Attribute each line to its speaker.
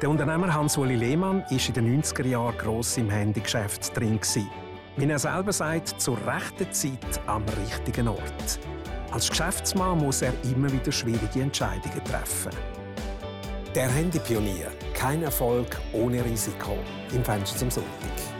Speaker 1: Der Unternehmer Hans-Uli Lehmann war in den 90er Jahren gross im Handygeschäft drin. Wie er selber sagt, zur rechten Zeit am richtigen Ort. Als Geschäftsmann muss er immer wieder schwierige Entscheidungen treffen.
Speaker 2: Der Handypionier. Kein Erfolg ohne Risiko. Im Fenster zum Sonntag.